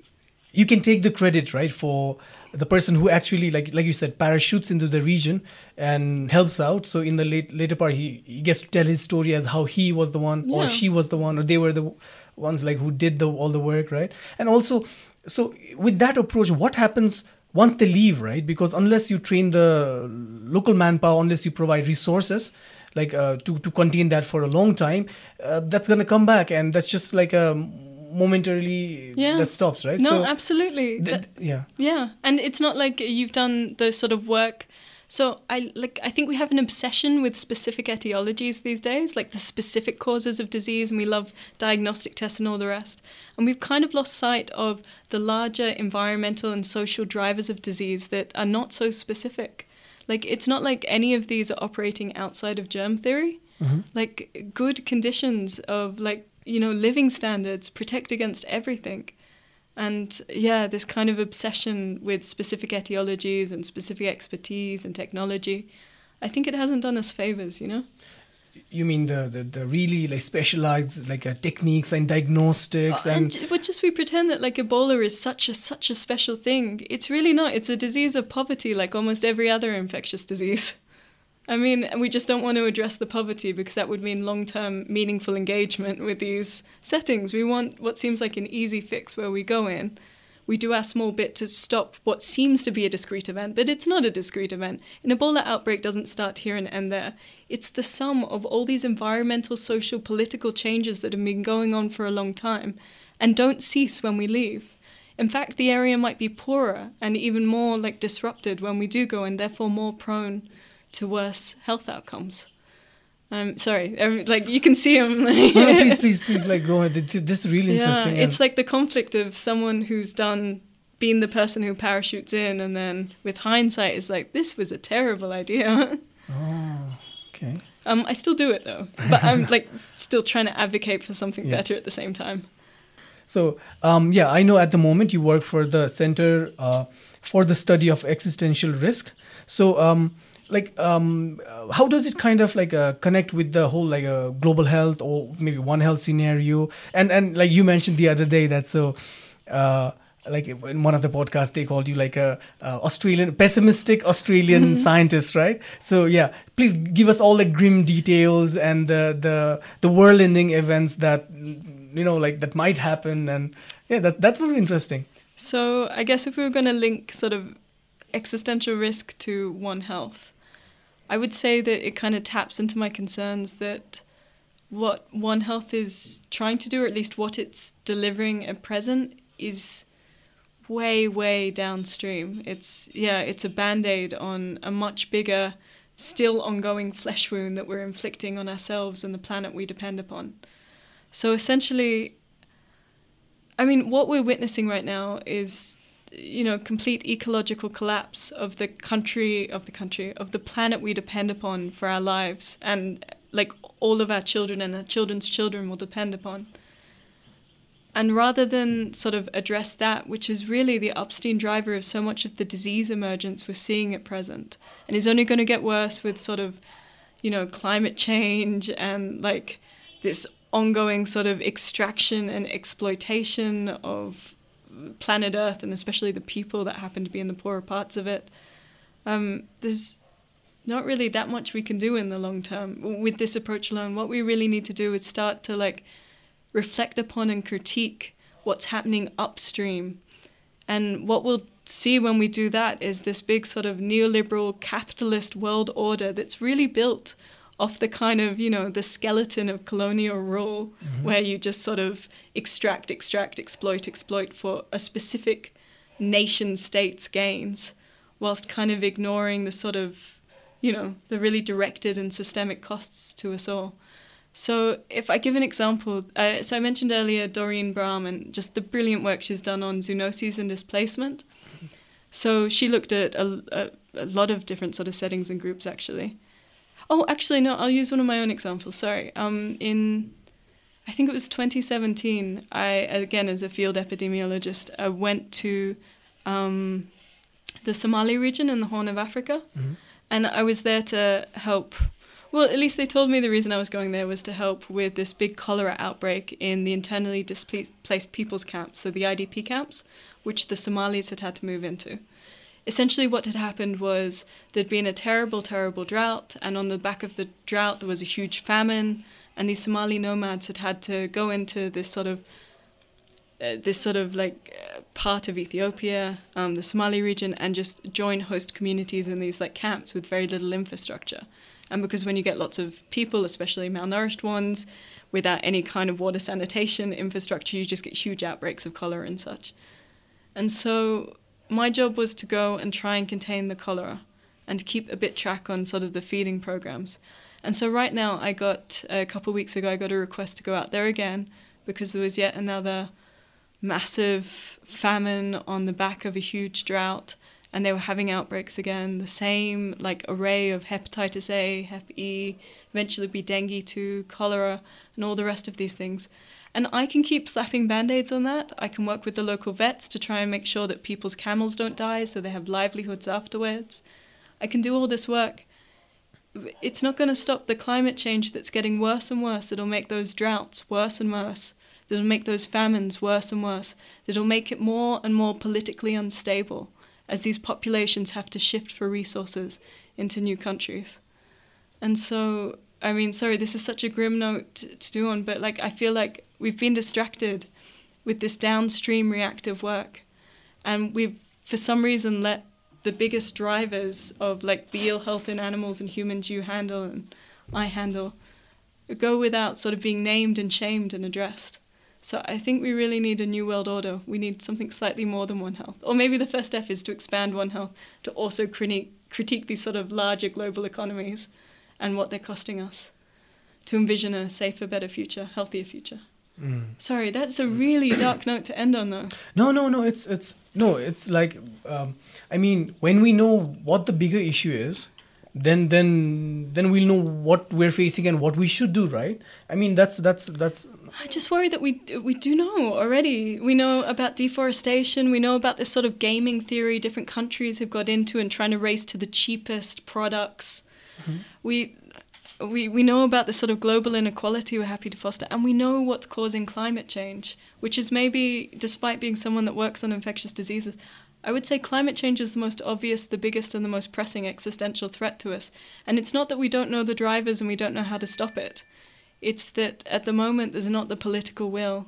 you can take the credit, right, for the person who actually, like like you said, parachutes into the region and helps out. So in the late later part, he, he gets to tell his story as how he was the one, or she was the one, or they were the ones like who did the all the work, right? And also, so with that approach, what happens? Once they leave, right? Because unless you train the local manpower, unless you provide resources, like uh, to to contain that for a long time, uh, that's gonna come back, and that's just like a momentarily Yeah. that stops, right? No, So absolutely. th- That- yeah. Yeah, and it's not like you've done the sort of work. So I like I think we have an obsession with specific etiologies these days, like the specific causes of disease, and we love diagnostic tests and all the rest. And we've kind of lost sight of the larger environmental and social drivers of disease that are not so specific. Like it's not like any of these are operating outside of germ theory. Mm-hmm. Like good conditions of like you know living standards protect against everything. And yeah, this kind of obsession with specific etiologies and specific expertise and technology, I think it hasn't done us favors, you know? You mean the the, the really like specialized like uh, techniques and diagnostics Uh, and, and but just we pretend that like Ebola is such a such a special thing. It's really not. It's a disease of poverty, like almost every other infectious disease. I mean, we just don't want to address the poverty because that would mean long term meaningful engagement with these settings. We want what seems like an easy fix where we go in, we do our small bit to stop what seems to be a discrete event, but it's not a discrete event. An Ebola outbreak doesn't start here and end there. It's the sum of all these environmental, social, political changes that have been going on for a long time and don't cease when we leave. In fact, the area might be poorer and even more like disrupted when we do go and therefore more prone to worse health outcomes. I'm sorry, um, like you can see him. No, no, please, please, please, like go ahead. This, this is really yeah, interesting. it's like the conflict of someone who's done being the person who parachutes in, and then with hindsight is like, this was a terrible idea. oh, okay. um, I still do it though, but I'm like still trying to advocate for something Yeah. better at the same time. So, um, yeah, I know at the moment you work for the Center uh, for the Study of Existential Risk. So, um, like, um, how does it kind of like uh, connect with the whole like uh, global health or maybe One Health scenario? And and like you mentioned the other day that so. Uh, like in one of the podcasts, they called you like a, uh Australian pessimistic Australian scientist, right? So yeah, please give us all the grim details and the the the whirlwinding events that you know like that might happen, and yeah, that that would be interesting. So I guess if we were going to link sort of existential risk to One Health, I would say that it kind of taps into my concerns that what One Health is trying to do, or at least what it's delivering at present, is way, way downstream. It's yeah, it's a band-aid on a much bigger, still ongoing flesh wound that we're inflicting on ourselves and the planet we depend upon. So essentially, I mean, what we're witnessing right now is, you know, complete ecological collapse of the country, of the country, of the planet we depend upon for our lives, and like all of our children and our children's children will depend upon. And rather than sort of address that, which is really the upstream driver of so much of the disease emergence we're seeing at present, and is only going to get worse with sort of, you know, climate change and like this ongoing sort of extraction and exploitation of planet Earth and especially the people that happen to be in the poorer parts of it. Um, there's not really that much we can do in the long term with this approach alone. What we really need to do is start to like reflect upon and critique what's happening upstream. And what we'll see when we do that is this big sort of neoliberal capitalist world order that's really built off the kind of, you know, the skeleton of colonial rule where you just sort of extract, extract, exploit, exploit for a specific nation state's gains whilst kind of ignoring the sort of, you know, the really directed and systemic costs to us all. So, if I give an example, uh, so I mentioned earlier Doreen Brahm and just the brilliant work she's done on zoonoses and displacement. So, she looked at a, a, a lot of different sort of settings and groups actually. Oh, actually, no, I'll use one of my own examples. Sorry. Um, in, I think it was 2017, I, again, as a field epidemiologist, I went to um, the Somali region in the Horn of Africa. And I was there to help well, at least they told me the reason I was going there was to help with this big cholera outbreak in the internally displaced people's camps, so the IDP camps, which the Somalis had had to move into. Essentially, what had happened was there'd been a terrible, terrible drought, and on the back of the drought, there was a huge famine, and these Somali nomads had had to go into this sort of uh, this sort of like uh, part of Ethiopia, um, the Somali region, and just join host communities in these like camps with very little infrastructure. And because when you get lots of people, especially malnourished ones, without any kind of water sanitation infrastructure, you just get huge outbreaks of cholera and such. And so my job was to go and try and contain the cholera and keep a bit track on sort of the feeding programs. And so right now, I got a couple of weeks ago, I got a request to go out there again because there was yet another massive famine on the back of a huge drought and they were having outbreaks again the same like array of hepatitis a hep e eventually be dengue too cholera and all the rest of these things. And i can keep slapping band-aids on that. I can work with the local vets to try and make sure that people's camels don't die so they have livelihoods afterwards. I can do all this work. It's not going to stop the climate change that's getting worse and worse. It'll make those droughts worse and worse. That'll make those famines worse and worse. That'll make it more and more politically unstable as these populations have to shift for resources into new countries. And so, I mean, sorry, this is such a grim note to, to do on, but like, I feel like we've been distracted with this downstream reactive work. and we've for some reason let the biggest drivers of like the ill health in animals and humans you handle and I handle go without sort of being named and shamed and addressed. So I think we really need a new world order. We need something slightly more than One Health. Or maybe the first step is to expand One Health to also critique, critique these sort of larger global economies and what they're costing us to envision a safer, better future, healthier future. Sorry, that's a really dark note to end on, though. No, no, no. It's it's no. It's like um, I mean, when we know what the bigger issue is, then then then we'll know what we're facing and what we should do. Right? I mean, that's that's that's. I just worry that we we do know already. We know about deforestation. We know about this sort of gaming theory different countries have got into and trying to race to the cheapest products. Mm-hmm. We we we know about the sort of global inequality we're happy to foster, and we know what's causing climate change, which is maybe, despite being someone that works on infectious diseases, I would say climate change is the most obvious, the biggest, and the most pressing existential threat to us. And it's not that we don't know the drivers and we don't know how to stop it. It's that at the moment there's not the political will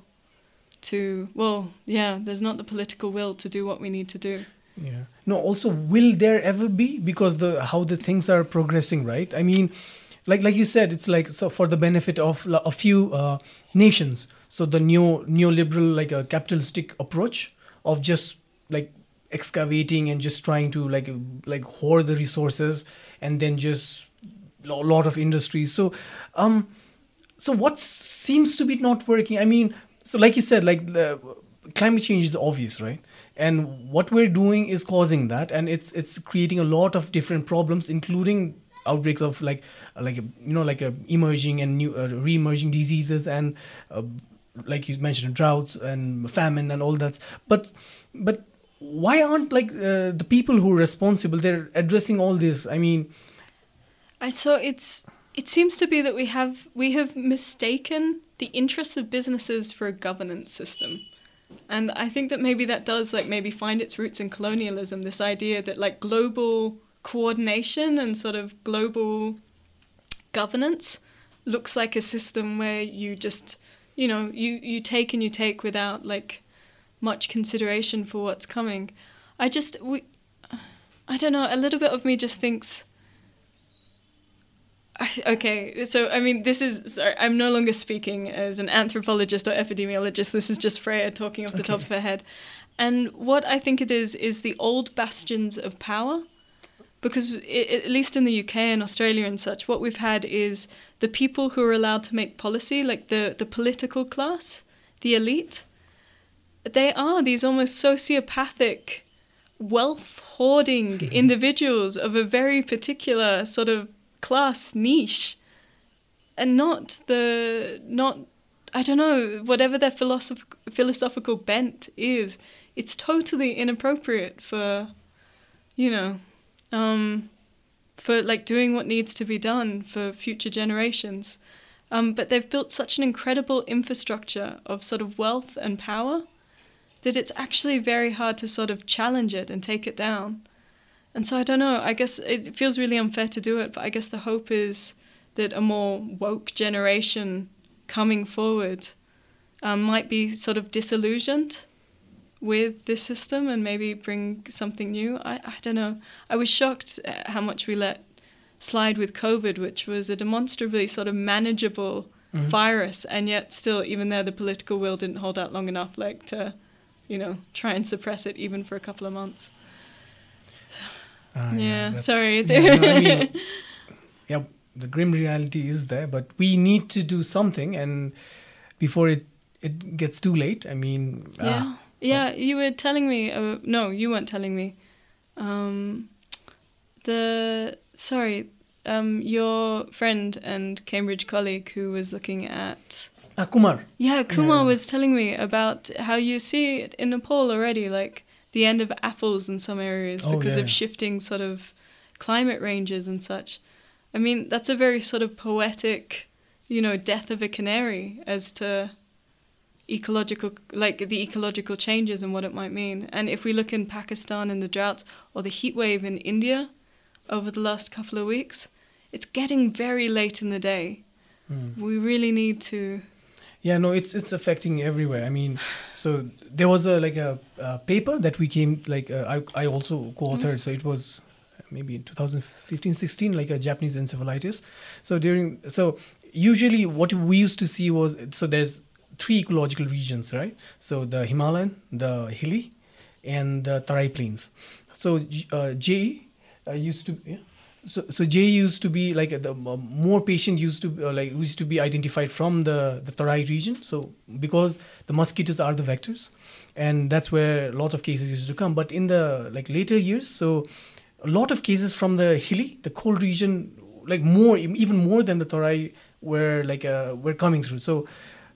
to, well, yeah, there's not the political will to do what we need to do. Yeah. No. Also, will there ever be because the how the things are progressing, right? I mean, like like you said, it's like so for the benefit of a few uh, nations. So the neo neoliberal like a capitalistic approach of just like excavating and just trying to like like hoard the resources and then just a lot of industries. So, um, so what seems to be not working? I mean, so like you said, like the climate change is obvious, right? And what we're doing is causing that, and it's it's creating a lot of different problems, including outbreaks of like like you know like a emerging and new uh, re-emerging diseases and uh, like you mentioned droughts and famine and all that. But but why aren't like uh, the people who are responsible? They're addressing all this. I mean, I so it's it seems to be that we have we have mistaken the interests of businesses for a governance system. And I think that maybe that does like maybe find its roots in colonialism, this idea that like global coordination and sort of global governance looks like a system where you just you know, you, you take and you take without like much consideration for what's coming. I just we I don't know, a little bit of me just thinks Okay, so I mean, this is sorry. I'm no longer speaking as an anthropologist or epidemiologist. This is just Freya talking off the top of her head, and what I think it is is the old bastions of power, because i at least in the UK and Australia and such, what we've had is the people who are allowed to make policy, like the the political class, the elite. They are these almost sociopathic, wealth hoarding individuals of a very particular sort of class niche and not the not i don't know whatever their philosoph- philosophical bent is it's totally inappropriate for you know um for like doing what needs to be done for future generations. Um, but they've built such an incredible infrastructure of sort of wealth and power that it's actually very hard to sort of challenge it and take it down and so I don't know. I guess it feels really unfair to do it, but I guess the hope is that a more woke generation coming forward um, might be sort of disillusioned with this system and maybe bring something new. I, I don't know. I was shocked at how much we let slide with COVID, which was a demonstrably sort of manageable virus, and yet still, even there, the political will didn't hold out long enough, like to, you know, try and suppress it even for a couple of months. Ah, yeah, that's- sorry. Yeah, no, I mean, yeah, the grim reality is there, but we need to do something, and before it it gets too late. I mean, ah, Yeah, yeah. You were telling me. Uh, no, you weren't telling me. Um, the sorry, um, your friend and Cambridge colleague who was looking at. ah, Kumar. Yeah, Kumar Yeah. was telling me about how you see it in Nepal already, like the end of apples in some areas Oh, because yeah, of yeah. shifting sort of climate ranges and such. I mean, that's a very sort of poetic, you know, death of a canary as to ecological like the ecological changes and what it might mean. And if we look in Pakistan and the droughts or the heat wave in India over the last couple of weeks, it's getting very late in the day. Hmm. We really need to Yeah, no, it's it's affecting everywhere. I mean, so there was a like a, a paper that we came like uh, I I also co-authored. So it was maybe in 2015 16 like a Japanese encephalitis. So during so usually what we used to see was so there's three ecological regions, right? So the Himalayan, the hilly, and the Tarai plains. So uh, J uh, used to yeah. So, so J used to be like the uh, more patient used to uh, like used to be identified from the the Tarai region. So because the mosquitoes are the vectors, and that's where a lot of cases used to come. But in the like later years, so a lot of cases from the hilly, the cold region, like more even more than the Tarai were like uh, were coming through. So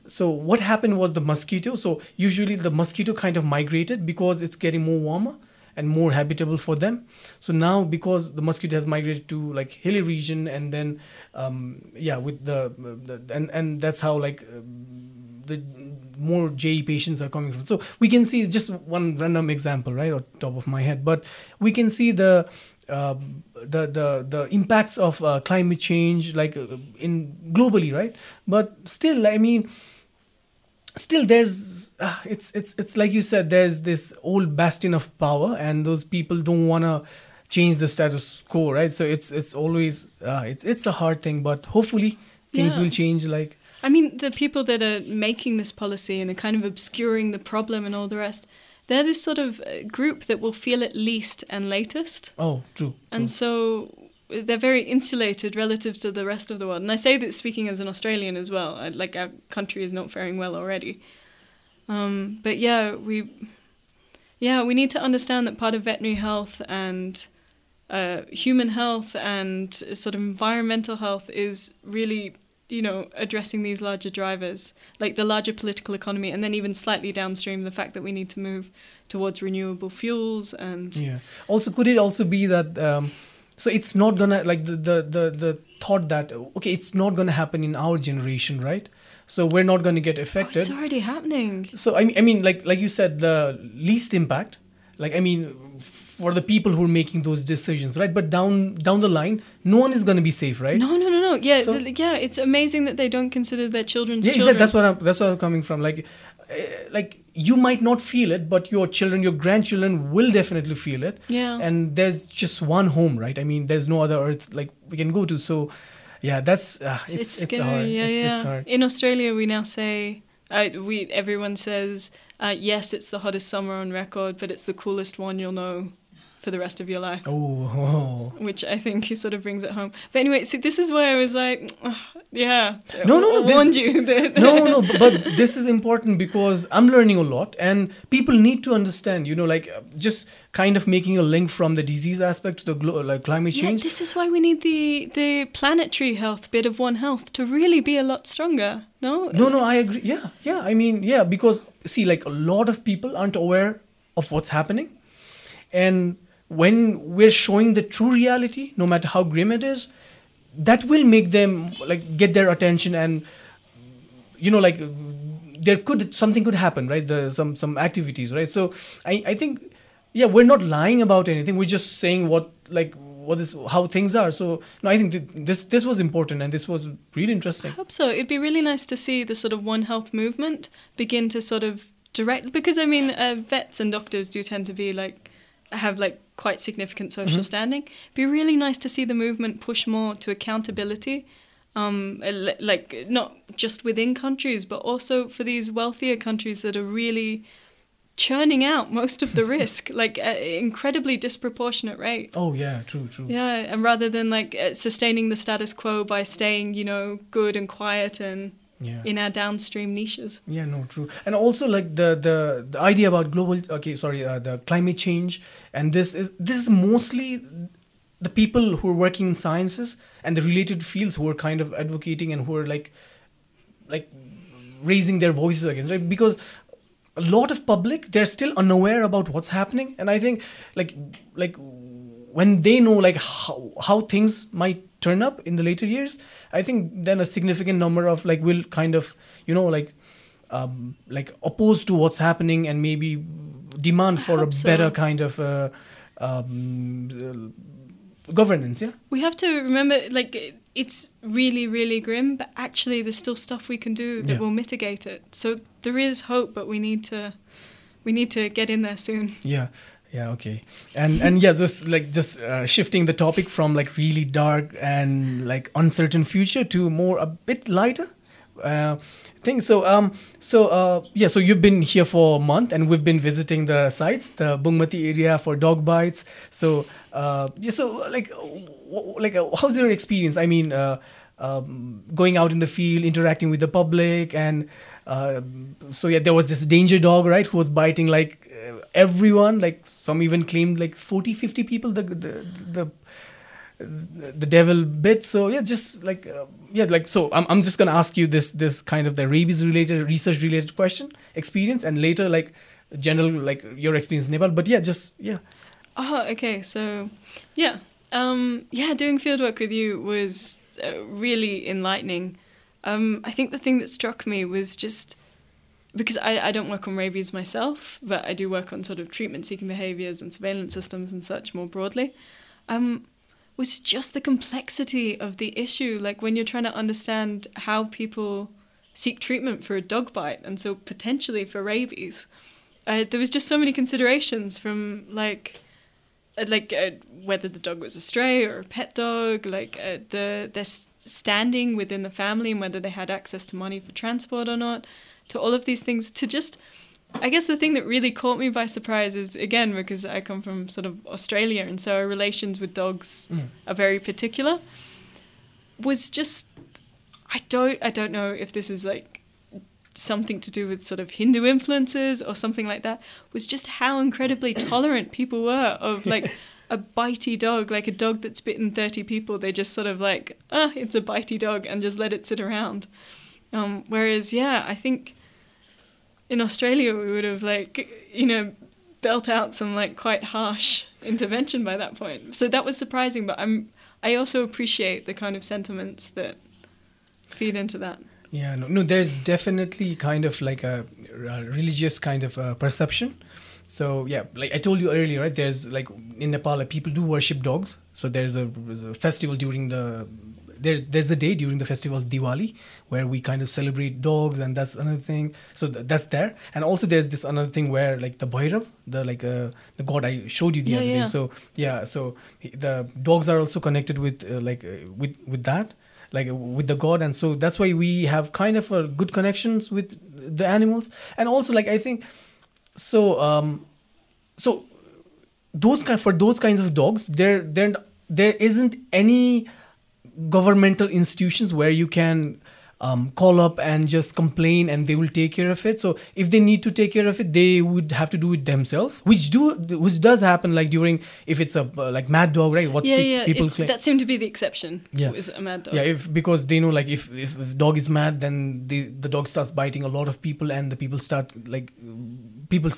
so what happened was the mosquito. So usually the mosquito kind of migrated because it's getting more warmer and more habitable for them. So now because the mosquito has migrated to like hilly region and then um, yeah with the, the and and that's how like uh, the more JE patients are coming from. So we can see just one random example right on top of my head, but we can see the uh, the the the impacts of uh, climate change like uh, in globally right but still i mean still there's uh, it's it's it's like you said there's this old bastion of power and those people don't want to change the status quo right so it's it's always uh, it's it's a hard thing but hopefully things Yeah. will change like I mean, the people that are making this policy and are kind of obscuring the problem and all the rest, they're this sort of uh, group that will feel it least and latest. oh true, true. And so they're very insulated relative to the rest of the world. And I say that speaking as an Australian as well. Like our country is not faring well already. Um, but yeah, we yeah we need to understand that part of veterinary health and uh, human health and sort of environmental health is really you know addressing these larger drivers like the larger political economy and then even slightly downstream the fact that we need to move towards renewable fuels and Yeah. Also, could it also be that um, so it's not gonna like the, the the the thought that okay, it's not gonna happen in our generation, right? So we're not gonna get Oh, affected. it's already happening. so I mean, I mean, like like you said, the least impact. Like I mean, for the people who are making those decisions, right? But down down the line, no one is gonna be safe, right? No, no, no, no. Yeah, So- th- yeah. It's amazing that they don't consider their children's yeah, children. exactly. That's what I'm. That's where I'm coming from. Like, uh, like you might not feel it, but your children, your grandchildren, will definitely feel it. Yeah. And there's just one home, right? I mean, there's no other Earth like we can go to. So, yeah, that's uh, it's it's, it's, hard. Yeah, it's, yeah. it's hard. In Australia, we now say uh, we everyone says uh, yes, it's the hottest summer on record, but it's the coolest one you'll know for the rest of your life. Oh, oh. Which I think he sort of brings it home. But anyway, see, this is where I was like, "Ugh, yeah, No, no, no, I this- warned you that. no, no, b- but this is important because I'm learning a lot, and people need to understand. You know, like uh, just kind of making a link from the disease aspect to the glo- like climate change. Yeah, this is why we need the the planetary health bit of One Health to really be a lot stronger. No, No, no, I agree. Yeah, yeah. I mean, yeah, because see, like a lot of people aren't aware of what's happening, and when we're showing the true reality, no matter how grim it is, that will make them like get their attention and you know like there could something could happen right? The some some activities right? So i i think yeah we're not lying about anything. We're just saying what like what is how things are. So no i think th- this this was important and this was really interesting. I hope so. It'd be really nice to see the sort of One Health movement begin to sort of direct because I mean uh, vets and doctors do tend to be like have like quite significant social standing. It'd be really nice to see the movement push more to accountability. Um, like not just within countries, but also for these wealthier countries that are really churning out most of the risk, like at incredibly disproportionate rate. oh yeah true true Yeah, and rather than like uh, sustaining the status quo by staying, you know, good and quiet and yeah in our downstream niches. Yeah, no, true. And also like the the, the idea about global okay, sorry, uh, the climate change and this is this is mostly the people who are working in sciences and the related fields who are kind of advocating and who are like like raising their voices against right because a lot of public they're still unaware about what's happening and i think like like when they know like how, how things might turn up in the later years i think then a significant number of like will kind of you know like um, like opposed to what's happening and maybe demand for a so. better kind of uh, um, uh, governance yeah We have to remember, like, it's really, really grim, but actually there's still stuff we can do that Yeah. will mitigate it. So there is hope, but we need to we need to get in there soon. Yeah. Yeah. Okay. And and yeah, just like just uh, shifting the topic from like really dark and like uncertain future to more a bit lighter uh, thing. So um so uh yeah so you've been here for a month and we've been visiting the sites the Bungmati area for dog bites. So uh yeah so like like uh, how's your experience? I mean uh. Um, going out in the field, interacting with the public, and uh, so yeah, there was this danger dog, right, who was biting like uh, everyone. Like some even claimed like 40, 50 people. The the the, the devil bit. So yeah, just like uh, yeah, like so. I'm I'm just gonna ask you this this kind of the rabies related, research related question, experience, and later like general like your experience in Nepal. But yeah, just yeah. Oh, okay. So, yeah, um, yeah, doing fieldwork with you was uh, really enlightening. Um, I think the thing that struck me was just because I, I don't work on rabies myself, but I do work on sort of treatment-seeking behaviours and surveillance systems and such more broadly. Um, was just the complexity of the issue. Like when you're trying to understand how people seek treatment for a dog bite, and so potentially for rabies. Uh, there was just so many considerations from like uh, like uh, whether the dog was a stray or a pet dog, like uh, the their s- standing within the family and whether they had access to money for transport or not, to all of these things. To just, I guess the thing that really caught me by surprise is again because I come from sort of Australia and so our relations with dogs mm. are very particular. Was just, I don't, I don't know if this is like something to do with sort of Hindu influences or something like that was just how incredibly tolerant people were of like a bitey dog, like a dog that's bitten 30 people. They just sort of like, ah, it's a bitey dog and just let it sit around. Um, whereas, yeah, I think in Australia we would have like, you know, belt out some like quite harsh intervention by that point. So that was surprising, but I'm, I also appreciate the kind of sentiments that feed into that. Yeah, no, no. There's definitely kind of like a, a religious kind of uh, perception. So yeah, like I told you earlier, right? There's like in Nepal, people do worship dogs. So there's a, there's a festival during the there's there's a day during the festival Diwali where we kind of celebrate dogs, and that's another thing. So th- that's there, and also there's this another thing where like the Bhairav, the like uh, the god I showed you the Yeah, other yeah. day. So yeah, so the dogs are also connected with uh, like uh, with with that like uh, with the god and so that's why we have kind of a good connections with the animals and also like i think so um so those kind for those kinds of dogs there there there isn't any governmental institutions where you can um, call up and just complain and they will take care of it so if they need to take care of it they would have to do it themselves which do which does happen like during if it's a uh, like mad dog right what yeah, pe- yeah. people claim that seemed to be the exception. Yeah. was a mad dog. yeah, if because they know like if if dog is mad, then the the dog starts biting a lot of people, and the people start like people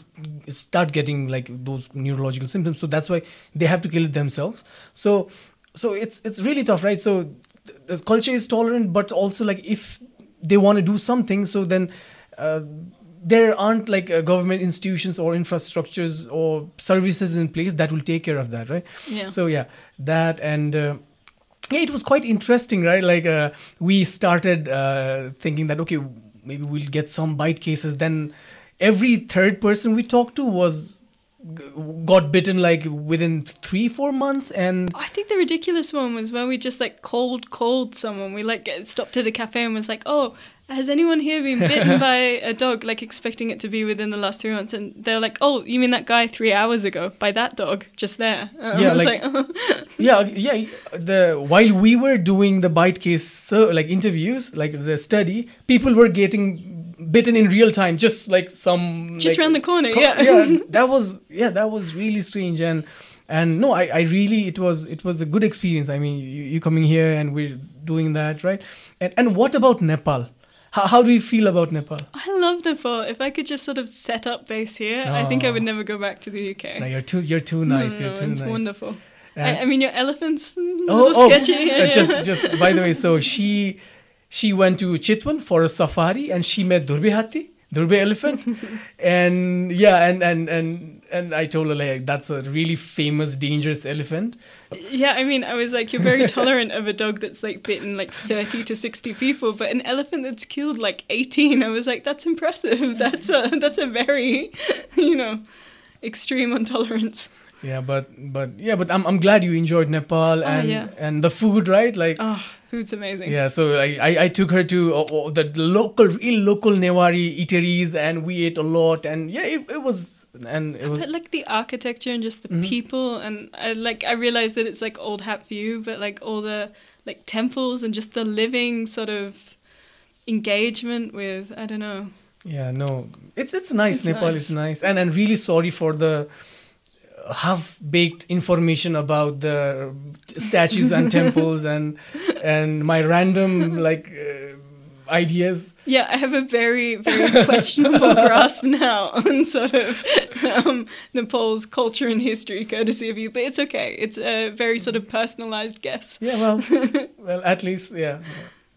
start getting like those neurological symptoms. So that's why they have to kill it themselves. So so it's it's really tough, right? So th- the culture is tolerant, but also like if they want to do something, so then. Uh, there aren't like uh, government institutions or infrastructures or services in place that will take care of that right Yeah. so yeah that and uh, yeah it was quite interesting right like uh, we started uh, thinking that okay maybe we'll get some bite cases then every third person we talked to was got bitten like within three four months and I think the ridiculous one was when we just like cold called someone. We like stopped at a cafe and was like, "Oh, has anyone here been bitten by a dog?" Like expecting it to be within the last three months, and they're like, "Oh, you mean that guy three hours ago by that dog just there?" And Yeah, I was like- like, yeah yeah the while we were doing the bite case so like interviews like the study people were getting bitten in real time just like some Just like, round the corner, co- yeah. that was yeah that was really strange and and no I, I really it was it was a good experience i mean you, you coming here and we're doing that right and and what about nepal how, how do you feel about nepal I love Nepal. If I could just sort of set up base here, I think I would Oh. never go back to the UK. no, you're too you're too nice no, you're too it's nice wonderful. And- I, I mean, your elephants, a oh, little oh, sketchy. uh, just just by the way so she she went to chitwan for a safari and she met durbi hathi Durbe elephant, and yeah, and and and and I told her like that's a really famous, dangerous elephant. Yeah, I mean, I was like, you're very tolerant of a dog that's like bitten like 30 to 60 people, but an elephant that's killed like 18. I was like, that's impressive. That's a that's a very, you know, extreme intolerance. Yeah, but but yeah, but I'm I'm glad you enjoyed Nepal and yeah. and the food, right? Like Oh, food's amazing. yeah, so I I, I took her to uh, uh, the local, real local Newari eateries, and we ate a lot, and yeah, it, it was and it was But like the architecture and just the Mhm. people, and I like I realized that it's like old hat view, but like all the like temples and just the living sort of engagement with I don't know. Yeah, no, it's it's nice. It's Nepal nice. is nice, and and really sorry for the half baked information about the statues and temples and and my random like uh, ideas. Yeah, I have a very, very questionable grasp now on sort of um, Nepal's culture and history, courtesy of you. But it's okay. It's a very sort of personalized guess. Yeah, well, well, at least yeah.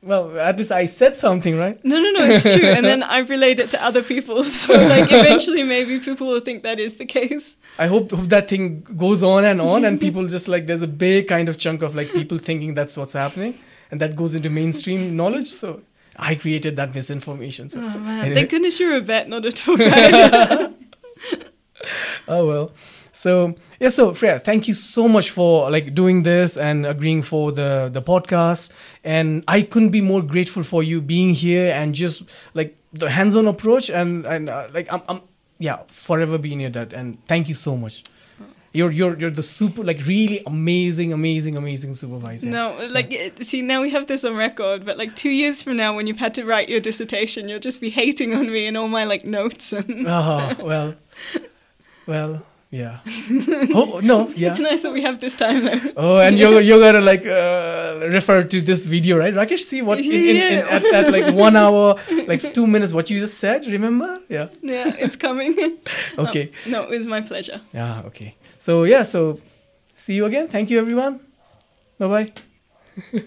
Well, at least I said something, right? No, no, no, it's true. And then I've relayed it to other people. So, like, eventually, maybe people will think that is the case. I hope, hope that thing goes on and on, and people just like there's a big kind of chunk of like people thinking that's what's happening, and that goes into mainstream knowledge. So I created that misinformation. So Oh, man. Anyway. Thank goodness you're a vet, not a tour guide. oh well. So yeah, so Freya, thank you so much for like doing this and agreeing for the the podcast. And I couldn't be more grateful for you being here and just like the hands-on approach and and uh, like I'm I'm yeah forever being your dad. And thank you so much. You're you're you're the super like really amazing amazing amazing supervisor. no, like, it- see, now we have this on record, but like two years from now, when you've had to write your dissertation, you'll just be hating on me and all my like notes. And Oh well, well yeah. Oh no yeah. it's nice that we have this time though. Oh, and you're you're gonna like uh, refer to this video, right? Rakesh, see what in, in, in, at, at like one hour, like two minutes, what you just said. Remember? Yeah. Yeah, it's coming. Okay. No, it was my pleasure. Yeah. Okay. So yeah. So see you again. Thank you, everyone. Bye bye.